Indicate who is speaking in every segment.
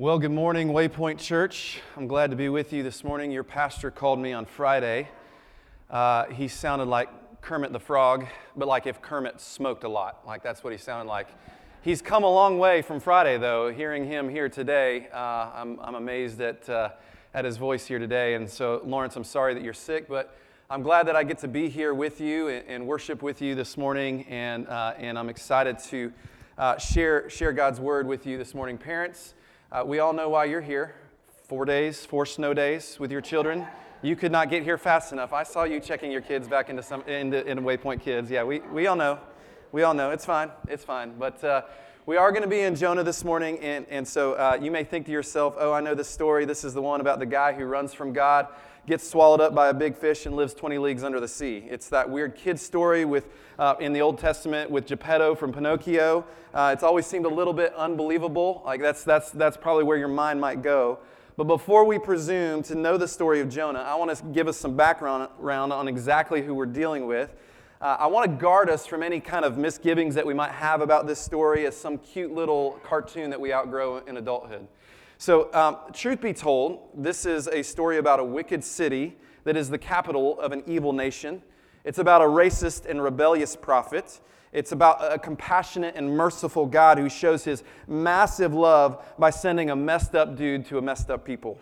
Speaker 1: Well, good morning, Waypoint Church. I'm glad to be with you this morning. Your pastor called me on Friday. Uh, he sounded like Kermit the Frog, but like if Kermit smoked a lot. Like that's what he sounded like. He's come a long way from Friday, though. Hearing him here today, uh, I'm, I'm, amazed at, uh, at his voice here today. And so, Lawrence, I'm sorry that you're sick, but I'm glad that I get to be here with you and, and worship with you this morning. And, uh, and I'm excited to uh, share, share God's word with you this morning. Parents, uh, we all know why you're here. Four days, four snow days with your children. You could not get here fast enough. I saw you checking your kids back into some into, into Waypoint Kids. Yeah, we, we all know. We all know. It's fine. It's fine. But uh, we are going to be in Jonah this morning, and, and so uh, you may think to yourself, oh, I know this story. This is the one about the guy who runs from God gets swallowed up by a big fish and lives 20 leagues under the sea. It's that weird kid story with, uh, in the Old Testament with Geppetto from Pinocchio. Uh, it's always seemed a little bit unbelievable. Like that's, that's, that's probably where your mind might go. But before we presume to know the story of Jonah, I want to give us some background on exactly who we're dealing with. Uh, I want to guard us from any kind of misgivings that we might have about this story as some cute little cartoon that we outgrow in adulthood. So, um, truth be told, this is a story about a wicked city that is the capital of an evil nation. It's about a racist and rebellious prophet. It's about a compassionate and merciful God who shows his massive love by sending a messed up dude to a messed up people.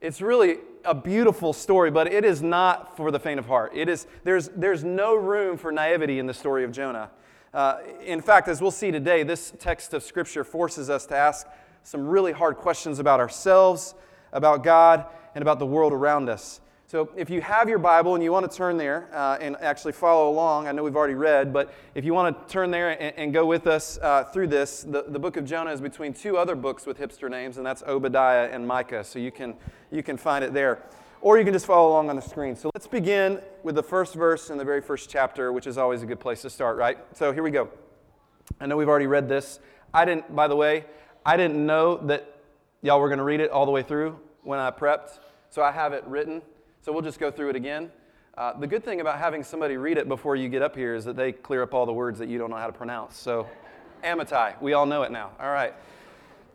Speaker 1: It's really a beautiful story, but it is not for the faint of heart. It is, there's, there's no room for naivety in the story of Jonah. Uh, in fact, as we'll see today, this text of Scripture forces us to ask some really hard questions about ourselves, about God, and about the world around us. So, if you have your Bible and you want to turn there uh, and actually follow along, I know we've already read, but if you want to turn there and, and go with us uh, through this, the, the book of Jonah is between two other books with hipster names, and that's Obadiah and Micah. So, you can, you can find it there. Or you can just follow along on the screen. So, let's begin with the first verse in the very first chapter, which is always a good place to start, right? So, here we go. I know we've already read this. I didn't, by the way, I didn't know that y'all were going to read it all the way through when I prepped, so I have it written. So we'll just go through it again. Uh, the good thing about having somebody read it before you get up here is that they clear up all the words that you don't know how to pronounce. So, Amittai, we all know it now. All right.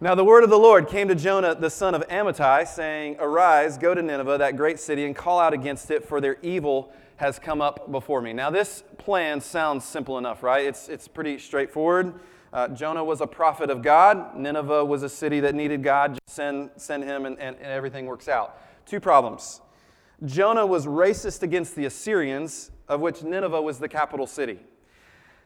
Speaker 1: Now, the word of the Lord came to Jonah, the son of Amittai, saying, Arise, go to Nineveh, that great city, and call out against it, for their evil has come up before me. Now, this plan sounds simple enough, right? It's, it's pretty straightforward. Uh, Jonah was a prophet of God. Nineveh was a city that needed God. Just send, send him, and, and, and everything works out. Two problems. Jonah was racist against the Assyrians, of which Nineveh was the capital city.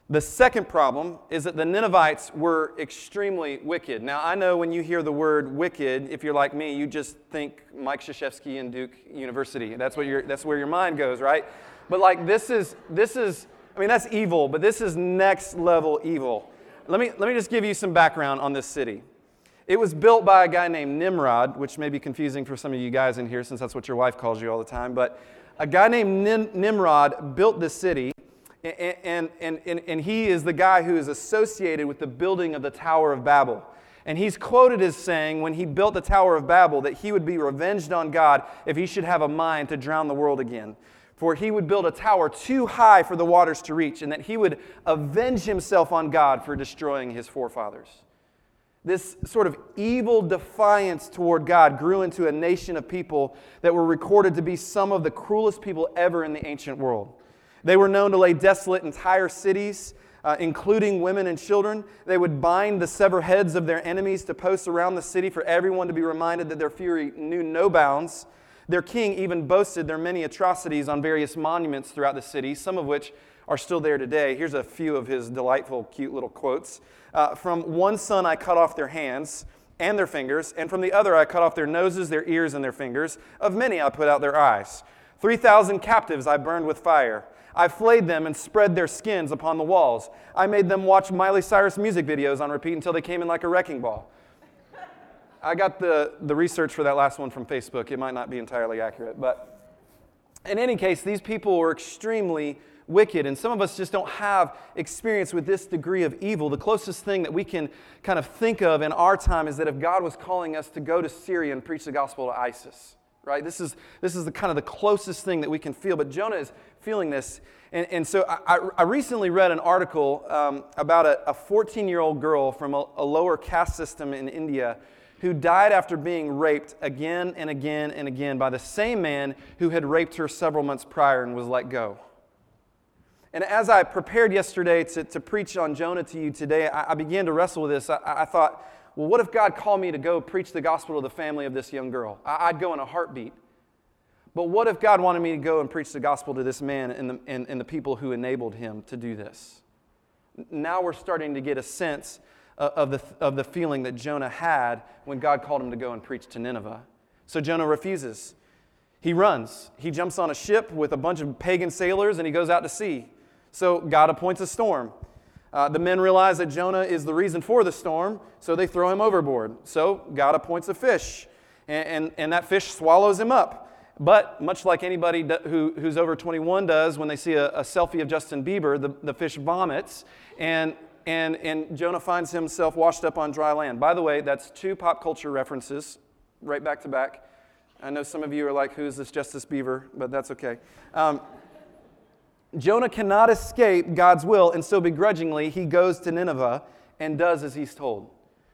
Speaker 1: The second problem is that the Ninevites were extremely wicked. Now, I know when you hear the word wicked, if you're like me, you just think Mike Krzyzewski and Duke University. That's, what your, that's where your mind goes, right? But like this is, this is, I mean, that's evil, but this is next level evil let me, let me just give you some background on this city. It was built by a guy named Nimrod, which may be confusing for some of you guys in here since that's what your wife calls you all the time. But a guy named Nim- Nimrod built this city, and, and, and, and he is the guy who is associated with the building of the Tower of Babel. And he's quoted as saying, when he built the Tower of Babel, that he would be revenged on God if he should have a mind to drown the world again for he would build a tower too high for the waters to reach, and that he would avenge himself on God for destroying his forefathers. This sort of evil defiance toward God grew into a nation of people that were recorded to be some of the cruelest people ever in the ancient world. They were known to lay desolate entire cities, uh, including women and children. They would bind the severed heads of their enemies to posts around the city for everyone to be reminded that their fury knew no bounds. Their king even boasted their many atrocities on various monuments throughout the city, some of which are still there today. Here's a few of his delightful, cute little quotes. Uh, from one son I cut off their hands and their fingers, and from the other I cut off their noses, their ears, and their fingers. Of many I put out their eyes. Three thousand captives I burned with fire. I flayed them and spread their skins upon the walls. I made them watch Miley Cyrus music videos on repeat until they came in like a wrecking ball. I got the, the research for that last one from Facebook. It might not be entirely accurate. But in any case, these people were extremely wicked, and some of us just don't have experience with this degree of evil. The closest thing that we can kind of think of in our time is that if God was calling us to go to Syria and preach the gospel to ISIS, right? This is, this is the kind of the closest thing that we can feel. But Jonah is feeling this. And, and so I, I recently read an article um, about a 14 year old girl from a, a lower caste system in India who died after being raped again and again and again by the same man who had raped her several months prior and was let go. And as I prepared yesterday to, to preach on Jonah to you today, I, I began to wrestle with this. I, I, thought, well, what if God called me to go preach the gospel to the family of this young girl? I, would go in a heartbeat. But what if God wanted me to go and preach the gospel to this man and the, and, and the people who enabled him to do this? Now we're starting to get a sense of the, of the feeling that Jonah had when God called him to go and preach to Nineveh. So Jonah refuses. He runs. He jumps on a ship with a bunch of pagan sailors and he goes out to sea. So God appoints a storm. Uh, the men realize that Jonah is the reason for the storm, so they throw him overboard. So God appoints a fish, and, and, and that fish swallows him up. But much like anybody who, who's over 21 does when they see a, a selfie of Justin Bieber, the, the fish vomits, and, and, and Jonah finds himself washed up on dry land. By the way, that's two pop culture references right back to back. I know some of you are like, who's this Justice Beaver? But that's okay. Um, Jonah cannot escape God's will, and so begrudgingly he goes to Nineveh and does as he's told.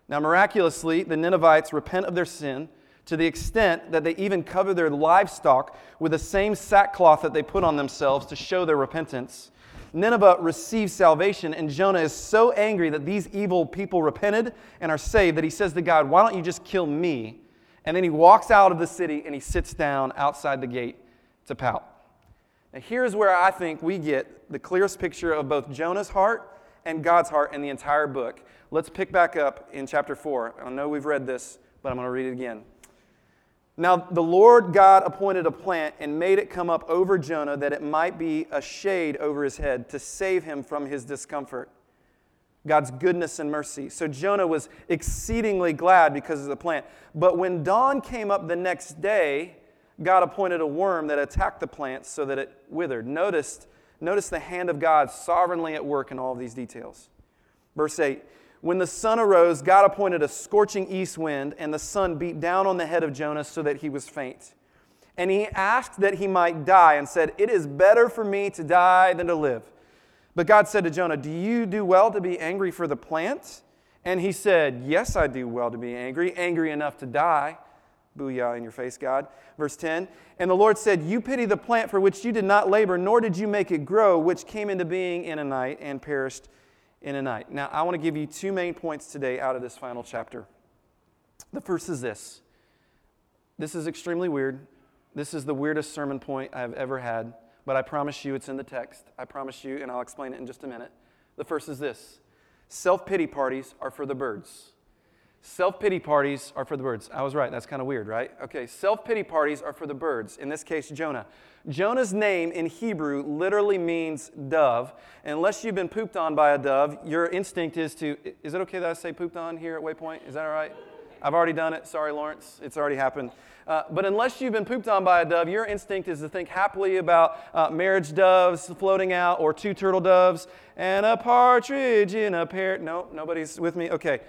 Speaker 1: Now, miraculously, the Ninevites repent of their sin to the extent that they even cover their livestock with the same sackcloth that they put on themselves to show their repentance. Nineveh receives salvation, and Jonah is so angry that these evil people repented and are saved that he says to God, Why don't you just kill me? And then he walks out of the city and he sits down outside the gate to pout. Now, here's where I think we get the clearest picture of both Jonah's heart and God's heart in the entire book. Let's pick back up in chapter 4. I know we've read this, but I'm going to read it again. Now, the Lord God appointed a plant and made it come up over Jonah that it might be a shade over his head to save him from his discomfort. God's goodness and mercy. So Jonah was exceedingly glad because of the plant. But when dawn came up the next day, God appointed a worm that attacked the plant so that it withered. Notice, notice the hand of God sovereignly at work in all of these details. Verse 8 When the sun arose, God appointed a scorching east wind, and the sun beat down on the head of Jonah so that he was faint. And he asked that he might die and said, It is better for me to die than to live. But God said to Jonah, Do you do well to be angry for the plant? And he said, Yes, I do well to be angry, angry enough to die. Booyah in your face, God. Verse 10 And the Lord said, You pity the plant for which you did not labor, nor did you make it grow, which came into being in a night and perished in a night. Now, I want to give you two main points today out of this final chapter. The first is this this is extremely weird. This is the weirdest sermon point I've ever had, but I promise you it's in the text. I promise you, and I'll explain it in just a minute. The first is this self pity parties are for the birds. Self pity parties are for the birds. I was right. That's kind of weird, right? Okay, self pity parties are for the birds. In this case, Jonah. Jonah's name in Hebrew literally means dove. Unless you've been pooped on by a dove, your instinct is to. Is it okay that I say pooped on here at Waypoint? Is that all right? I've already done it. Sorry, Lawrence. It's already happened. Uh, but unless you've been pooped on by a dove, your instinct is to think happily about uh, marriage doves floating out or two turtle doves and a partridge in a pear. No, nobody's with me? Okay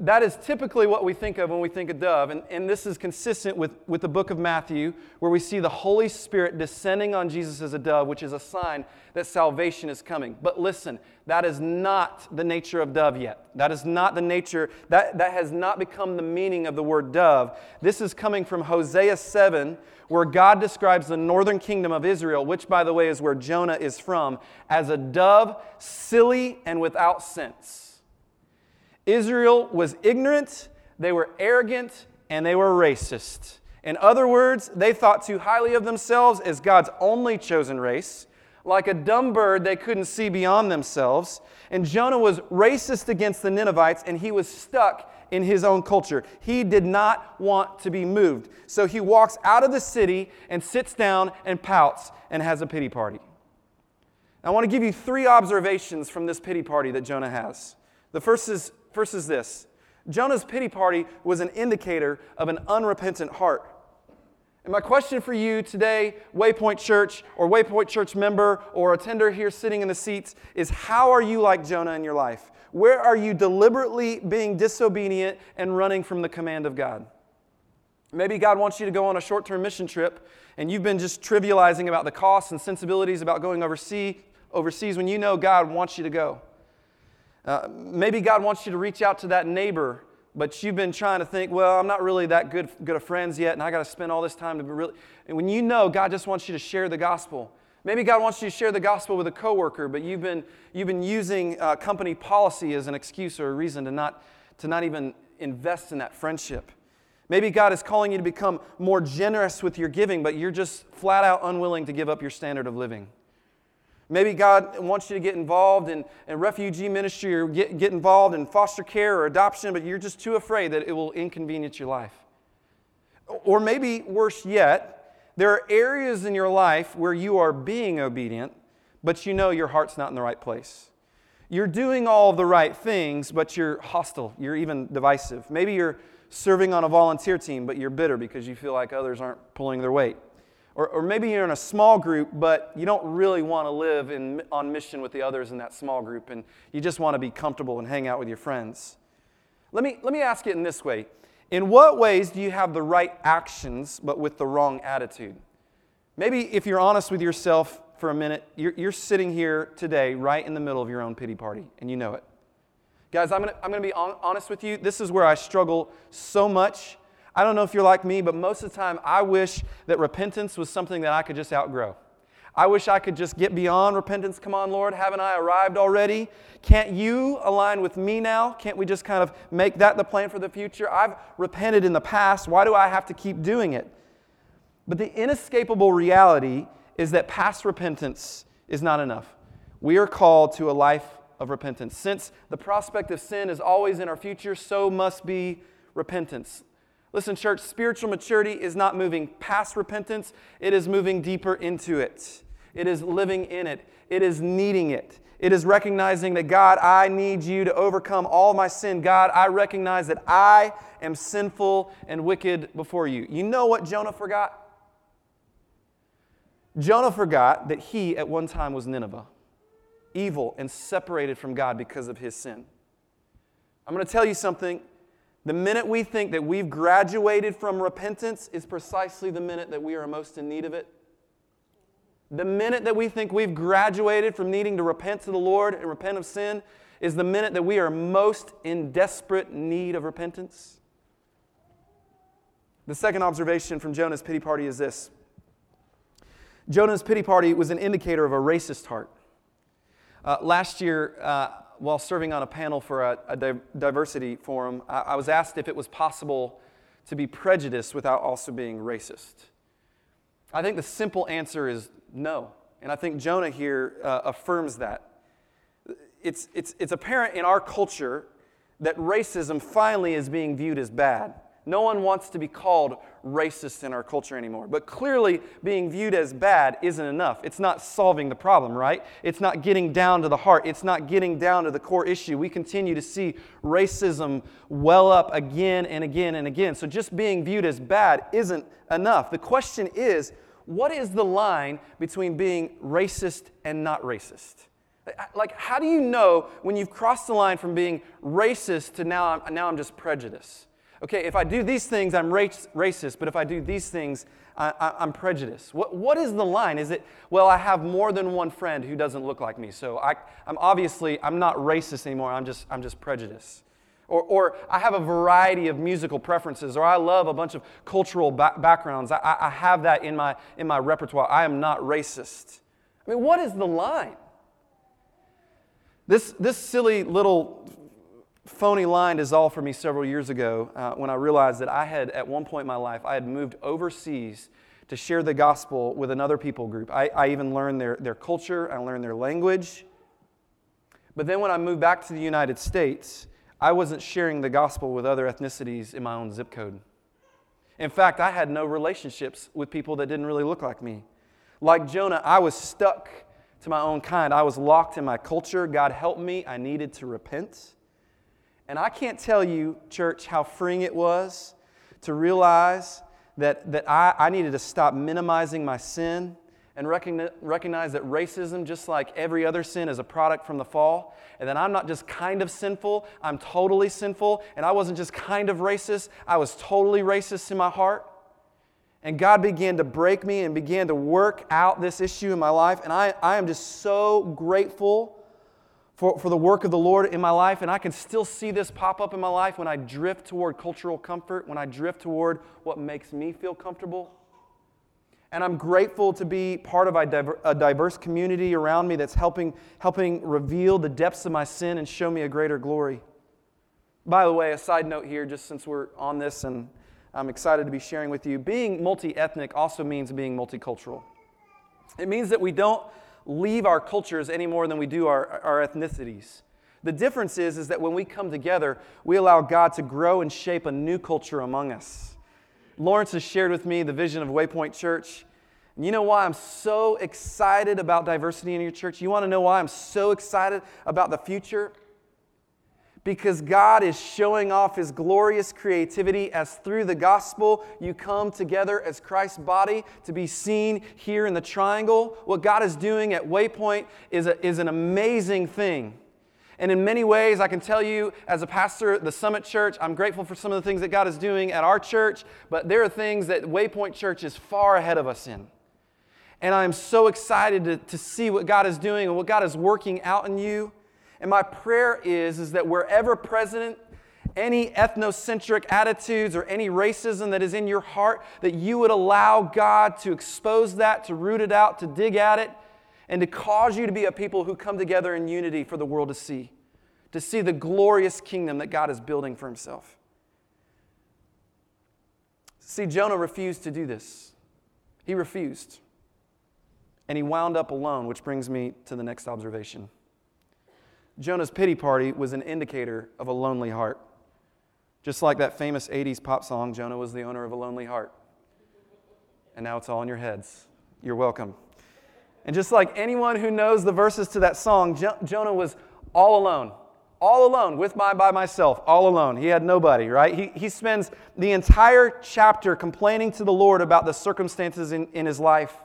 Speaker 1: that is typically what we think of when we think of dove. And, and this is consistent with, with the book of Matthew, where we see the Holy Spirit descending on Jesus as a dove, which is a sign that salvation is coming. But listen, that is not the nature of dove yet. That is not the nature, that, that has not become the meaning of the word dove. This is coming from Hosea 7, where God describes the northern kingdom of Israel, which, by the way, is where Jonah is from, as a dove, silly and without sense. Israel was ignorant, they were arrogant, and they were racist. In other words, they thought too highly of themselves as God's only chosen race. Like a dumb bird, they couldn't see beyond themselves. And Jonah was racist against the Ninevites, and he was stuck in his own culture. He did not want to be moved. So he walks out of the city and sits down and pouts and has a pity party. I want to give you three observations from this pity party that Jonah has. The first is First is this Jonah's pity party was an indicator of an unrepentant heart. And my question for you today, Waypoint Church or Waypoint Church member or attender here sitting in the seats, is how are you like Jonah in your life? Where are you deliberately being disobedient and running from the command of God? Maybe God wants you to go on a short term mission trip and you've been just trivializing about the costs and sensibilities about going overseas, overseas when you know God wants you to go. Uh, maybe God wants you to reach out to that neighbor but you've been trying to think, well, I'm not really that good, good of friends yet, and I got to spend all this time to be really. And when you know God just wants you to share the gospel, maybe God wants you to share the gospel with a coworker, but you've been, you've been using uh, company policy as an excuse or a reason to not, to not even invest in that friendship. Maybe God is calling you to become more generous with your giving, but you're just flat out unwilling to give up your standard of living. Maybe God wants you to get involved in, in refugee ministry or get, get involved in foster care or adoption, but you're just too afraid that it will inconvenience your life. Or maybe worse yet, there are areas in your life where you are being obedient, but you know your heart's not in the right place. You're doing all the right things, but you're hostile. You're even divisive. Maybe you're serving on a volunteer team, but you're bitter because you feel like others aren't pulling their weight. Or, or maybe you're in a small group, but you don't really want to live in, on mission with the others in that small group, and you just want to be comfortable and hang out with your friends. Let me, let me ask it in this way In what ways do you have the right actions, but with the wrong attitude? Maybe if you're honest with yourself for a minute, you're, you're sitting here today right in the middle of your own pity party, and you know it. Guys, I'm going to I'm going to be honest with you. This is where I struggle so much I don't know if you're like me, but most of the time I wish that repentance was something that I could just outgrow. I wish I could just get beyond repentance. Come on, Lord, haven't I arrived already? Can't you align with me now? Can't we just kind of make that the plan for the future? I've repented in the past. Why do I have to keep doing it? But the inescapable reality is that past repentance is not enough. We are called to a life of repentance. Since the prospect of sin is always in our future, so must be repentance. Listen, church, spiritual maturity is not moving past repentance, it is moving deeper into it. It is living in it, it is needing it. It is recognizing that God, I need you to overcome all my sin. God, I recognize that I am sinful and wicked before you. You know what Jonah forgot? Jonah forgot that he at one time was Nineveh, evil and separated from God because of his sin. I'm going to tell you something the minute we think that we've graduated from repentance is precisely the minute that we are most in need of it. The minute that we think we've graduated from needing to repent to the Lord and repent of sin is the minute that we are most in desperate need of repentance. The second observation from Jonah's pity party is this Jonah's pity party was an indicator of a racist heart. Uh, last year, uh, while serving on a panel for a, a diversity forum, I, I was asked if it was possible to be prejudiced without also being racist. I think the simple answer is no. And I think Jonah here uh, affirms that. It's, it's, it's apparent in our culture that racism finally is being viewed as bad. No one wants to be called racist in our culture anymore. But clearly, being viewed as bad isn't enough. It's not solving the problem, right? It's not getting down to the heart. It's not getting down to the core issue. We continue to see racism well up again and again and again. So just being viewed as bad isn't enough. The question is what is the line between being racist and not racist? Like, how do you know when you've crossed the line from being racist to now I'm, now I'm just prejudiced? Okay, if I do these things, I'm race, racist, but if I do these things, I, am prejudiced. What, what is the line? Is it, well, I have more than one friend who doesn't look like me, so I, I'm obviously, I'm not racist anymore, I'm just, I'm just prejudiced. Or, or I have a variety of musical preferences, or I love a bunch of cultural ba- backgrounds. I, I have that in my, in my repertoire. I am not racist. I mean, what is the line? This, this silly little phony line is all for me several years ago uh, when I realized that I had, at one point in my life, I had moved overseas to share the gospel with another people group. I, I even learned their, their culture, I learned their language. But then when I moved back to the United States, I wasn't sharing the gospel with other ethnicities in my own zip code. In fact, I had no relationships with people that didn't really look like me. Like Jonah, I was stuck to my own kind. I was locked in my culture. God help me. I needed to repent. And I can't tell you, church, how freeing it was to realize that, that I, I needed to stop minimizing my sin and recognize, recognize that racism, just like every other sin, is a product from the fall. And that I'm not just kind of sinful, I'm totally sinful. And I wasn't just kind of racist, I was totally racist in my heart. And God began to break me and began to work out this issue in my life. And I, I am just so grateful for, for the work of the Lord in my life. And I can still see this pop up in my life when I drift toward cultural comfort, when I drift toward what makes me feel comfortable. And I'm grateful to be part of a diverse community around me that's helping, helping reveal the depths of my sin and show me a greater glory. By the way, a side note here, just since we're on this and I'm excited to be sharing with you, being multi ethnic also means being multicultural. It means that we don't leave our cultures any more than we do our, our ethnicities. The difference is, is that when we come together, we allow God to grow and shape a new culture among us. Lawrence has shared with me the vision of Waypoint Church. And you know why I'm so excited about diversity in your church? You want to know why I'm so excited about the future? Because God is showing off His glorious creativity as through the gospel you come together as Christ's body to be seen here in the triangle. What God is doing at Waypoint is, a, is an amazing thing. And in many ways, I can tell you, as a pastor at the Summit Church, I'm grateful for some of the things that God is doing at our church, but there are things that Waypoint Church is far ahead of us in. And I'm so excited to, to see what God is doing and what God is working out in you. And my prayer is, is that wherever present, any ethnocentric attitudes or any racism that is in your heart, that you would allow God to expose that, to root it out, to dig at it, and to cause you to be a people who come together in unity for the world to see, to see the glorious kingdom that God is building for himself. See, Jonah refused to do this. He refused. And he wound up alone, which brings me to the next observation. Jonah's pity party was an indicator of a lonely heart. Just like that famous 80s pop song, Jonah was the owner of a lonely heart. And now it's all in your heads. You're welcome. And just like anyone who knows the verses to that song, jo- Jonah was all alone, all alone, with my by myself, all alone. He had nobody, right? He, he spends the entire chapter complaining to the Lord about the circumstances in, in his life.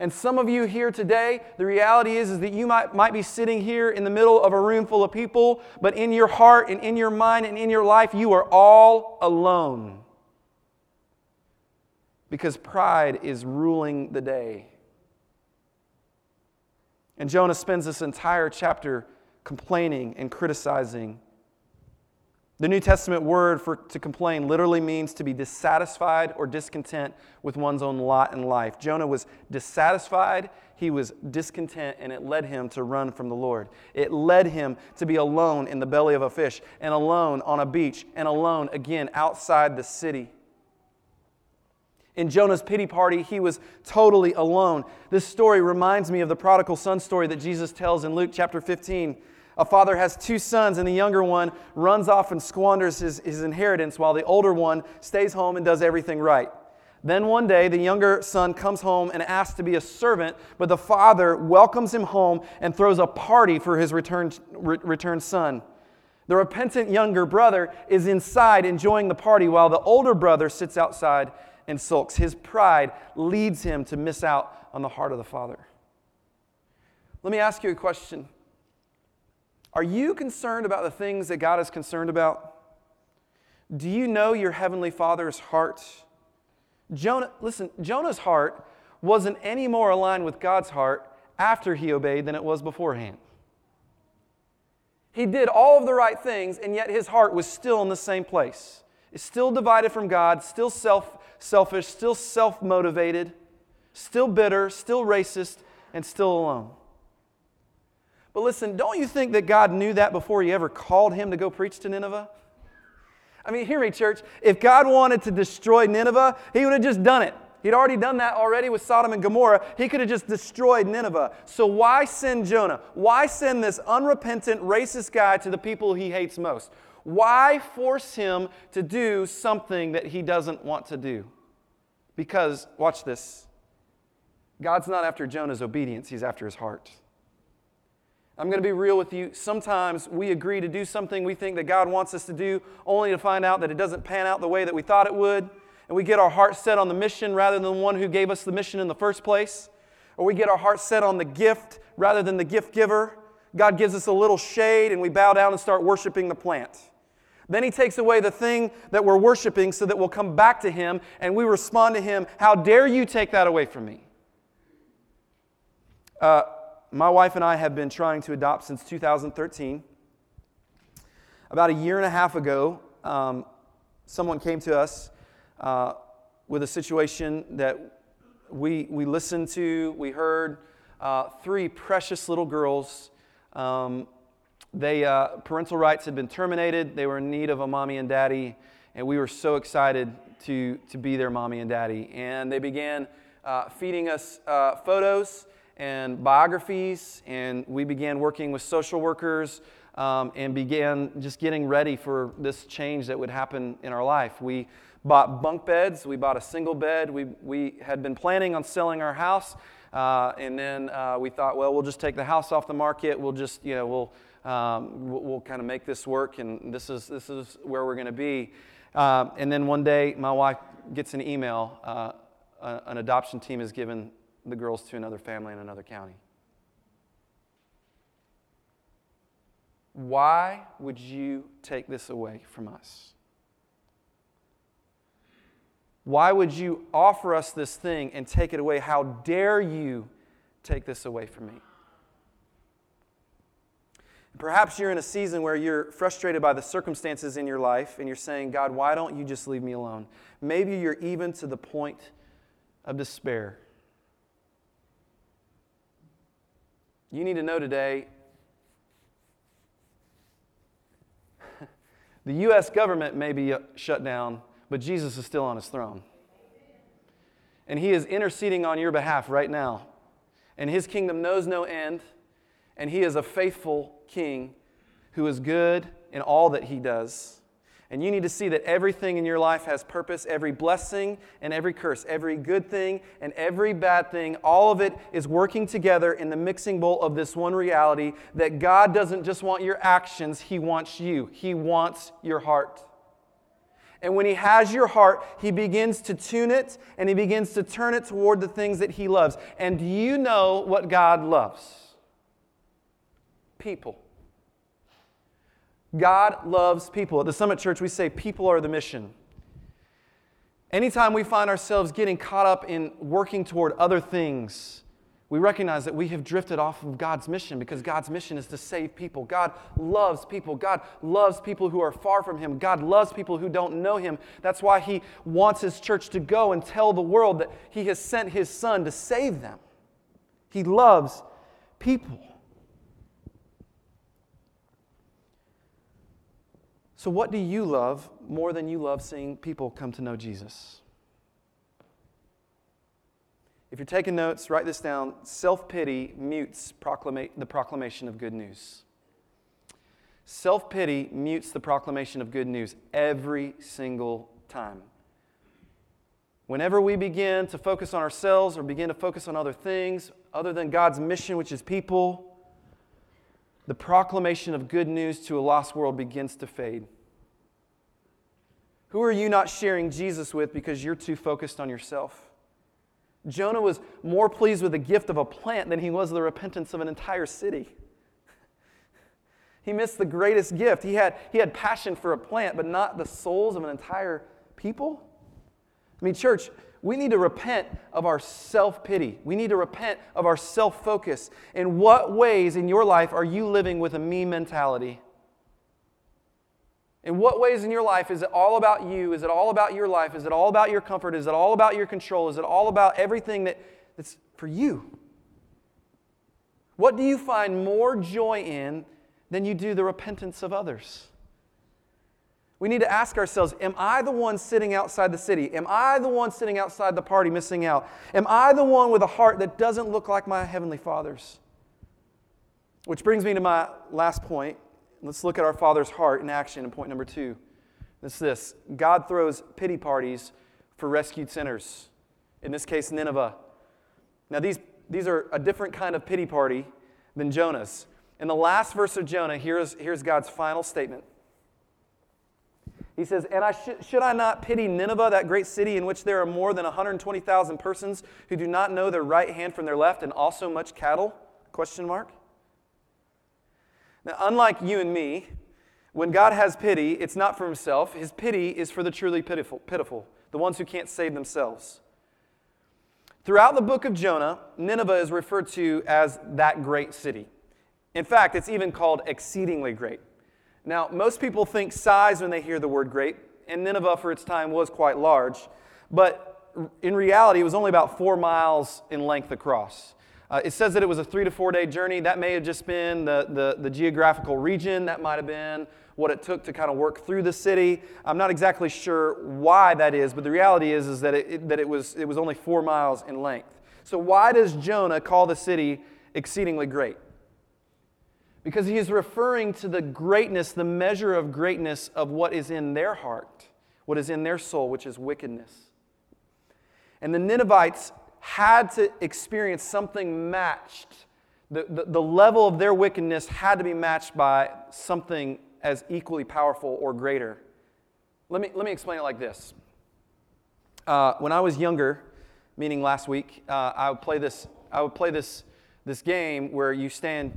Speaker 1: And some of you here today, the reality is, is that you might, might be sitting here in the middle of a room full of people, but in your heart and in your mind and in your life, you are all alone. Because pride is ruling the day. And Jonah spends this entire chapter complaining and criticizing the New Testament word for to complain literally means to be dissatisfied or discontent with one's own lot in life. Jonah was dissatisfied, he was discontent, and it led him to run from the Lord. It led him to be alone in the belly of a fish, and alone on a beach, and alone again outside the city. In Jonah's pity party, he was totally alone. This story reminds me of the prodigal son story that Jesus tells in Luke chapter 15. A father has two sons, and the younger one runs off and squanders his, his inheritance while the older one stays home and does everything right. Then one day, the younger son comes home and asks to be a servant, but the father welcomes him home and throws a party for his returned, re- returned son. The repentant younger brother is inside enjoying the party while the older brother sits outside and sulks. His pride leads him to miss out on the heart of the father. Let me ask you a question. Are you concerned about the things that God is concerned about? Do you know your heavenly Father's heart? Jonah, listen, Jonah's heart wasn't any more aligned with God's heart after he obeyed than it was beforehand. He did all of the right things, and yet his heart was still in the same place. It's still divided from God, still self, selfish, still self motivated, still bitter, still racist, and still alone. But listen, don't you think that God knew that before He ever called him to go preach to Nineveh? I mean, hear me, church. If God wanted to destroy Nineveh, He would have just done it. He'd already done that already with Sodom and Gomorrah. He could have just destroyed Nineveh. So why send Jonah? Why send this unrepentant, racist guy to the people he hates most? Why force him to do something that he doesn't want to do? Because, watch this God's not after Jonah's obedience, he's after his heart. I'm going to be real with you. Sometimes we agree to do something we think that God wants us to do, only to find out that it doesn't pan out the way that we thought it would. And we get our heart set on the mission rather than the one who gave us the mission in the first place. Or we get our heart set on the gift rather than the gift giver. God gives us a little shade and we bow down and start worshiping the plant. Then he takes away the thing that we're worshiping so that we'll come back to him and we respond to him, How dare you take that away from me? Uh, my wife and I have been trying to adopt since 2013. About a year and a half ago, um, someone came to us uh, with a situation that we, we listened to, we heard uh, three precious little girls. Um, they, uh, parental rights had been terminated. They were in need of a mommy and daddy, and we were so excited to, to be their mommy and daddy. And they began uh, feeding us uh, photos and biographies, and we began working with social workers um, and began just getting ready for this change that would happen in our life. We bought bunk beds, we bought a single bed. We, we had been planning on selling our house, uh, and then uh, we thought, well, we'll just take the house off the market. We'll just, you know, we'll, um, we'll, we'll kind of make this work, and this is, this is where we're going to be. Uh, and then one day, my wife gets an email. Uh, an adoption team has given the girls to another family in another county. Why would you take this away from us? Why would you offer us this thing and take it away? How dare you take this away from me? Perhaps you're in a season where you're frustrated by the circumstances in your life and you're saying, God, why don't you just leave me alone? Maybe you're even to the point of despair. You need to know today the U.S. government may be uh, shut down, but Jesus is still on his throne. And he is interceding on your behalf right now. And his kingdom knows no end, and he is a faithful king who is good in all that he does. And you need to see that everything in your life has purpose. Every blessing and every curse, every good thing and every bad thing, all of it is working together in the mixing bowl of this one reality that God doesn't just want your actions, He wants you. He wants your heart. And when He has your heart, He begins to tune it and He begins to turn it toward the things that He loves. And do you know what God loves? People. God loves people. At the Summit Church, we say people are the mission. Anytime we find ourselves getting caught up in working toward other things, we recognize that we have drifted off of God's mission because God's mission is to save people. God loves people. God loves people who are far from Him. God loves people who don't know Him. That's why He wants His church to go and tell the world that He has sent His Son to save them. He loves people. So, what do you love more than you love seeing people come to know Jesus? If you're taking notes, write this down. Self pity mutes proclama- the proclamation of good news. Self pity mutes the proclamation of good news every single time. Whenever we begin to focus on ourselves or begin to focus on other things other than God's mission, which is people, the proclamation of good news to a lost world begins to fade. Who are you not sharing Jesus with because you're too focused on yourself? Jonah was more pleased with the gift of a plant than he was the repentance of an entire city. He missed the greatest gift. He had, he had passion for a plant, but not the souls of an entire people. I mean, church, we need to repent of our self pity. We need to repent of our self focus. In what ways in your life are you living with a me mentality? In what ways in your life is it all about you? Is it all about your life? Is it all about your comfort? Is it all about your control? Is it all about everything that, that's for you? What do you find more joy in than you do the repentance of others? We need to ask ourselves Am I the one sitting outside the city? Am I the one sitting outside the party missing out? Am I the one with a heart that doesn't look like my Heavenly Father's? Which brings me to my last point. Let's look at our Father's heart in action in point number two. It's this God throws pity parties for rescued sinners, in this case, Nineveh. Now, these, these are a different kind of pity party than Jonah's. In the last verse of Jonah, here's, here's God's final statement he says, And I sh- should I not pity Nineveh, that great city in which there are more than 120,000 persons who do not know their right hand from their left, and also much cattle? Question mark. Now, unlike you and me, when God has pity, it's not for himself. His pity is for the truly pitiful, pitiful, the ones who can't save themselves. Throughout the book of Jonah, Nineveh is referred to as that great city. In fact, it's even called exceedingly great. Now, most people think size when they hear the word great, and Nineveh for its time was quite large, but in reality, it was only about four miles in length across. Uh, it says that it was a three to four day journey. That may have just been the, the, the geographical region, that might have been what it took to kind of work through the city. I'm not exactly sure why that is, but the reality is, is that, it, that it, was, it was only four miles in length. So, why does Jonah call the city exceedingly great? Because he is referring to the greatness, the measure of greatness of what is in their heart, what is in their soul, which is wickedness. And the Ninevites had to experience something matched. The, the, the level of their wickedness had to be matched by something as equally powerful or greater. Let me, let me explain it like this. Uh, when I was younger, meaning last week, uh, I would play this. I would play this this game where you stand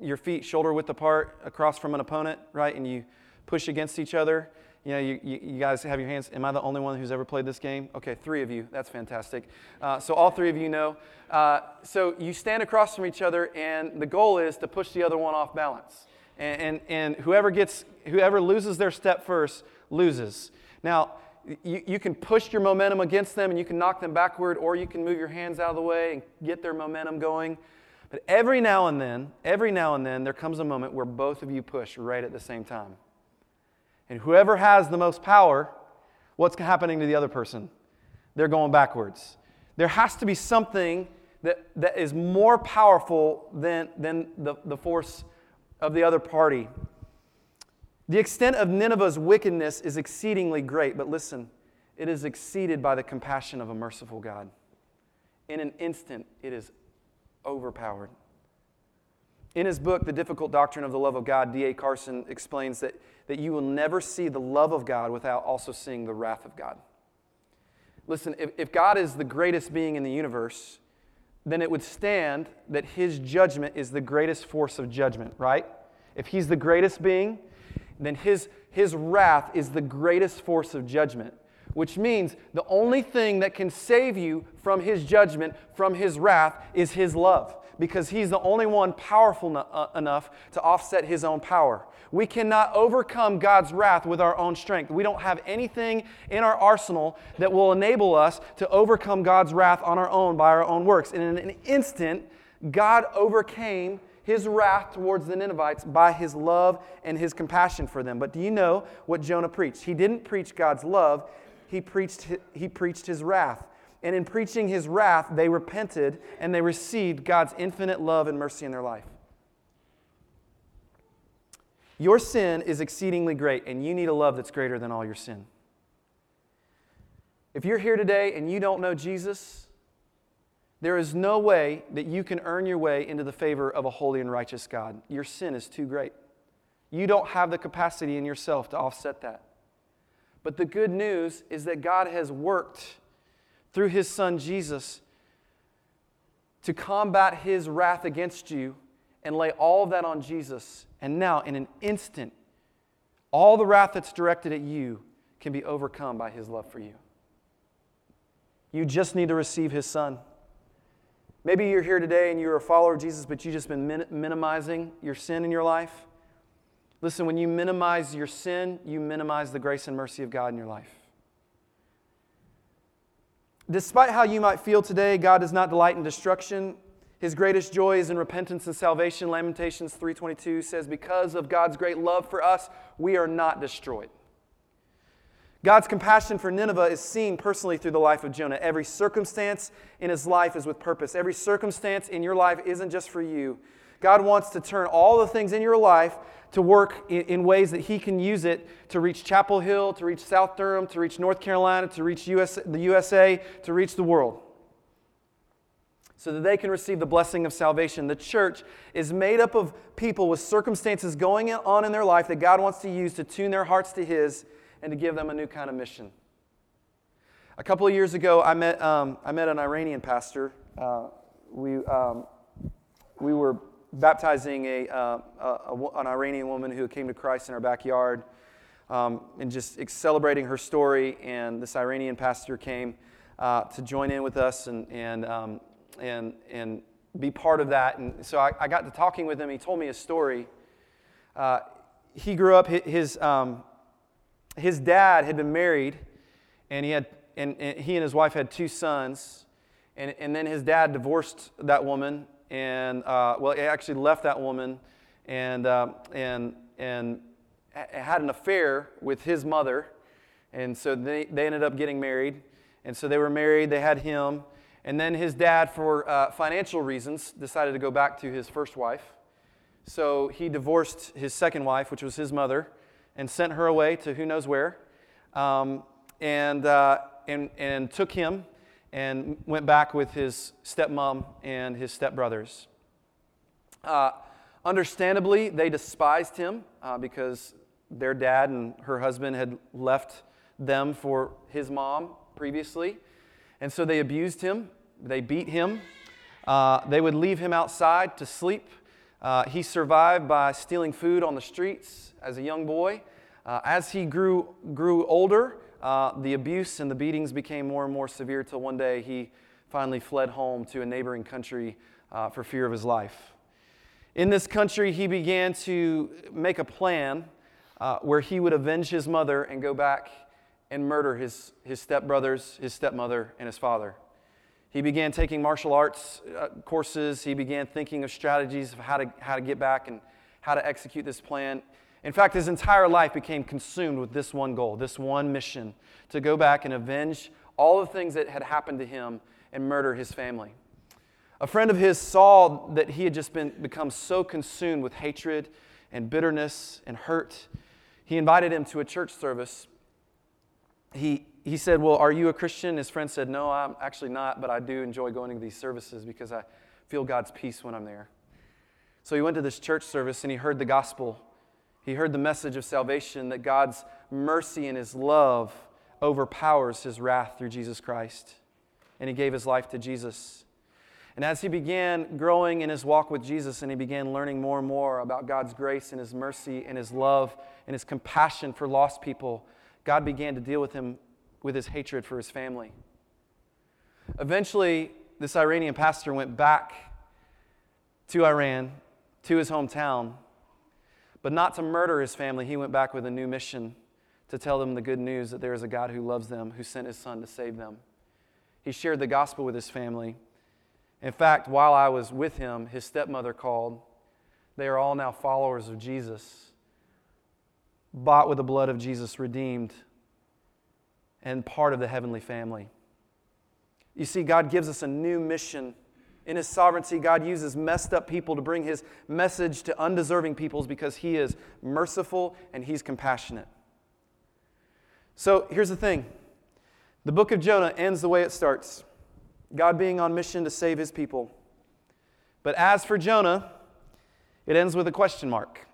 Speaker 1: your feet shoulder width apart across from an opponent, right, and you push against each other. You know, you, you, you, guys have your hands. Am I the only one who's ever played this game? Okay, three of you. That's fantastic. Uh, so all three of you know. Uh, so you stand across from each other, and the goal is to push the other one off balance and, and, and whoever gets whoever loses their step first loses. Now, you, you can push your momentum against them and you can knock them backward, or you can move your hands out of the way and get their momentum going. But every now and then, every now and then, there comes a moment where both of you push right at the same time. And whoever has the most power, what's happening to the other person? They're going backwards. There has to be something that, that is more powerful than, than the, the force of the other party. The extent of Nineveh's wickedness is exceedingly great, but listen, it is exceeded by the compassion of a merciful God. In an instant, it is overpowered. In his book, The Difficult Doctrine of the Love of God, D.A. Carson explains that, that you will never see the love of God without also seeing the wrath of God. Listen, if, if God is the greatest being in the universe, then it would stand that his judgment is the greatest force of judgment, right? If he's the greatest being, then his, his wrath is the greatest force of judgment, which means the only thing that can save you from his judgment, from his wrath, is his love, because he's the only one powerful no, uh, enough to offset his own power. We cannot overcome God's wrath with our own strength. We don't have anything in our arsenal that will enable us to overcome God's wrath on our own by our own works. And in an instant, God overcame his wrath towards the Ninevites by his love and his compassion for them. But do you know what Jonah preached? He didn't preach God's love, he preached, he preached his wrath. And in preaching his wrath, they repented and they received God's infinite love and mercy in their life. Your sin is exceedingly great, and you need a love that's greater than all your sin. If you're here today and you don't know Jesus, there is no way that you can earn your way into the favor of a holy and righteous God. Your sin is too great. You don't have the capacity in yourself to offset that. But the good news is that God has worked through his son Jesus to combat his wrath against you and lay all of that on Jesus. And now, in an instant, all the wrath that's directed at you can be overcome by his love for you. You just need to receive his son. Maybe you're here today and you're a follower of Jesus, but you've just been min- minimizing your sin in your life. Listen, when you minimize your sin, you minimize the grace and mercy of God in your life. Despite how you might feel today, God does not delight in destruction. His greatest joy is in repentance and salvation. Lamentations 3:22 says because of God's great love for us, we are not destroyed. God's compassion for Nineveh is seen personally through the life of Jonah. Every circumstance in his life is with purpose. Every circumstance in your life isn't just for you. God wants to turn all the things in your life to work in, in, ways that He can use it to reach Chapel Hill, to reach South Durham, to reach North Carolina, to reach US, the USA, to reach the world so that they can receive the blessing of salvation. The church is made up of people with circumstances going on in their life that God wants to use to tune their hearts to His and to give them a new kind of mission. A couple of years ago, I met, um, I met an Iranian pastor. Uh, we, um, we were baptizing a, uh, a, a, an Iranian woman who came to Christ in our backyard um, and just celebrating her story. And this Iranian pastor came uh, to join in with us and, and, um, and, and be part of that. And so I, I, got to talking with him. He told me a story. Uh, he grew up, his, um, his dad had been married, and he, had, and, and, he and his wife had two sons. And, and then his dad divorced that woman, and uh, well, he actually left that woman and, uh, and, and had an affair with his mother. And so they, they ended up getting married. And so they were married, they had him. And then his dad, for uh, financial reasons, decided to go back to his first wife. So he divorced his second wife, which was his mother, and sent her away to who knows where, um, and, uh, and, and took him and went back with his stepmom and his stepbrothers. Uh, understandably, they despised him uh, because their dad and her husband had left them for his mom previously. And so they abused him, they beat him, uh, they would leave him outside to sleep. Uh, he survived by stealing food on the streets as a young boy. Uh, as he grew, grew older, uh, the abuse and the beatings became more and more severe till one day he finally fled home to a neighboring country uh, for fear of his life. In this country, he began to make a plan uh, where he would avenge his mother and go back and murder his, his stepbrothers, his stepmother, and his father. He began taking martial arts uh, courses. He began thinking of strategies of how to, how to get back and how to execute this plan. In fact, his entire life became consumed with this one goal, this one mission to go back and avenge all the things that had happened to him and murder his family. A friend of his saw that he had just been, become so consumed with hatred and bitterness and hurt. He invited him to a church service he, he said, Well, are you a Christian? His friend said, No, I'm actually not, but I do enjoy going to these services because I feel God's peace when I'm there. So he went to this church service and he heard the gospel. He heard the message of salvation that God's mercy and his love overpowers his wrath through Jesus Christ. And he gave his life to Jesus. And as he began growing in his walk with Jesus and he began learning more and more about God's grace and his mercy and his love and his compassion for lost people, God began to deal with him with his hatred for his family. Eventually, this Iranian pastor went back to Iran, to his hometown, but not to murder his family. He went back with a new mission to tell them the good news that there is a God who loves them, who sent his son to save them. He shared the gospel with his family. In fact, while I was with him, his stepmother called. They are all now followers of Jesus bought with the blood of Jesus, redeemed, and part of the heavenly family. You see, God gives us a new mission. In His sovereignty, God uses messed up people to bring His message to undeserving peoples because He is merciful and He's compassionate. So here's the thing the book of Jonah ends the way it starts God being on mission to save His people. But as for Jonah, it ends with a question mark.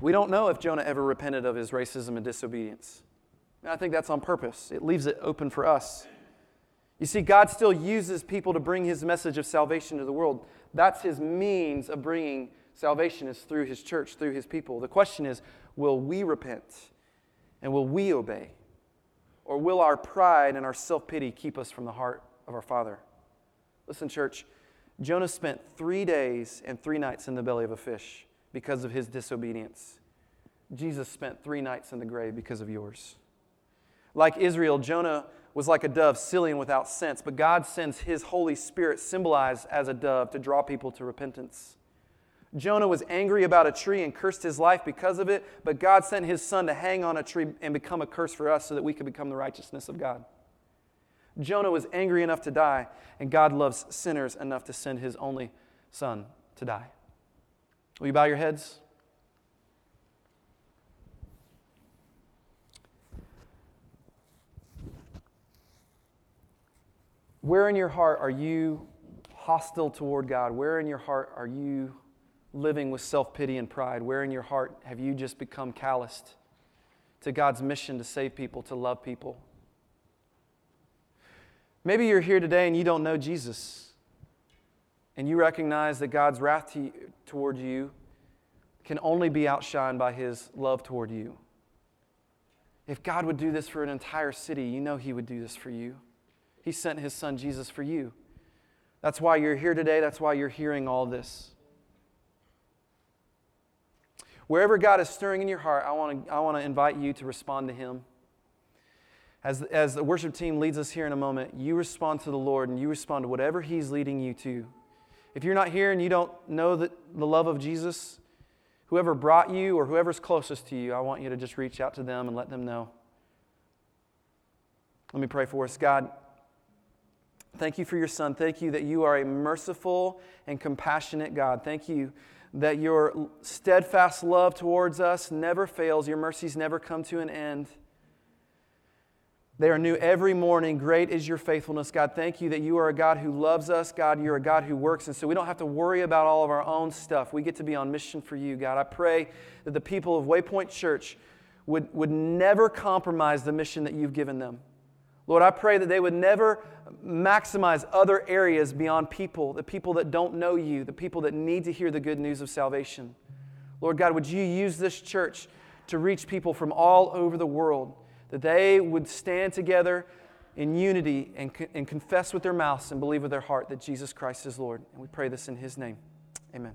Speaker 1: We don't know if Jonah ever repented of his racism and disobedience. And I think that's on purpose. It leaves it open for us. You see, God still uses people to bring his message of salvation to the world. That's his means of bringing salvation is through his church, through his people. The question is, will we repent and will we obey? Or will our pride and our self-pity keep us from the heart of our Father? Listen, church, Jonah spent 3 days and 3 nights in the belly of a fish because of his disobedience. Jesus spent three nights in the grave because of yours. Like Israel, Jonah was like a dove, silly and without sense, but God sends his Holy Spirit, symbolized as a dove, to draw people to repentance. Jonah was angry about a tree and cursed his life because of it, but God sent his son to hang on a tree and become a curse for us so that we could become the righteousness of God. Jonah was angry enough to die, and God loves sinners enough to send his only son to die. Will you bow your heads? Where in your heart are you hostile toward God? Where in your heart are you living with self pity and pride? Where in your heart have you just become calloused to God's mission to save people, to love people? Maybe you're here today and you don't know Jesus and you recognize that God's wrath to, toward you can only be outshined by his love toward you. If God would do this for an entire city, you know He would do this for you. He sent His Son Jesus for you. That's why you're here today. That's why you're hearing all this. Wherever God is stirring in your heart, I want to, I want to invite you to respond to Him. As, as the worship team leads us here in a moment, you respond to the Lord and you respond to whatever He's leading you to. If you're not here and you don't know the, the love of Jesus, whoever brought you or whoever's closest to you, I want you to just reach out to them and let them know. Let me pray for us. God, thank you for your Son. Thank you that you are a merciful and compassionate God. Thank you that your steadfast love towards us never fails, your mercies never come to an end. They are new every morning. Great is your faithfulness, God. Thank you that you are a God who loves us, God. You're a God who works. And so we don't have to worry about all of our own stuff. We get to be on mission for you, God. I pray that the people of Waypoint Church would, would never compromise the mission that you've given them. Lord, I pray that they would never maximize other areas beyond people, the people that don't know you, the people that need to hear the good news of salvation. Lord God, would you use this church to reach people from all over the world? that they would stand together in unity and, and confess with their mouths and believe with their heart that Jesus Christ is Lord. And we pray this in His name. Amen.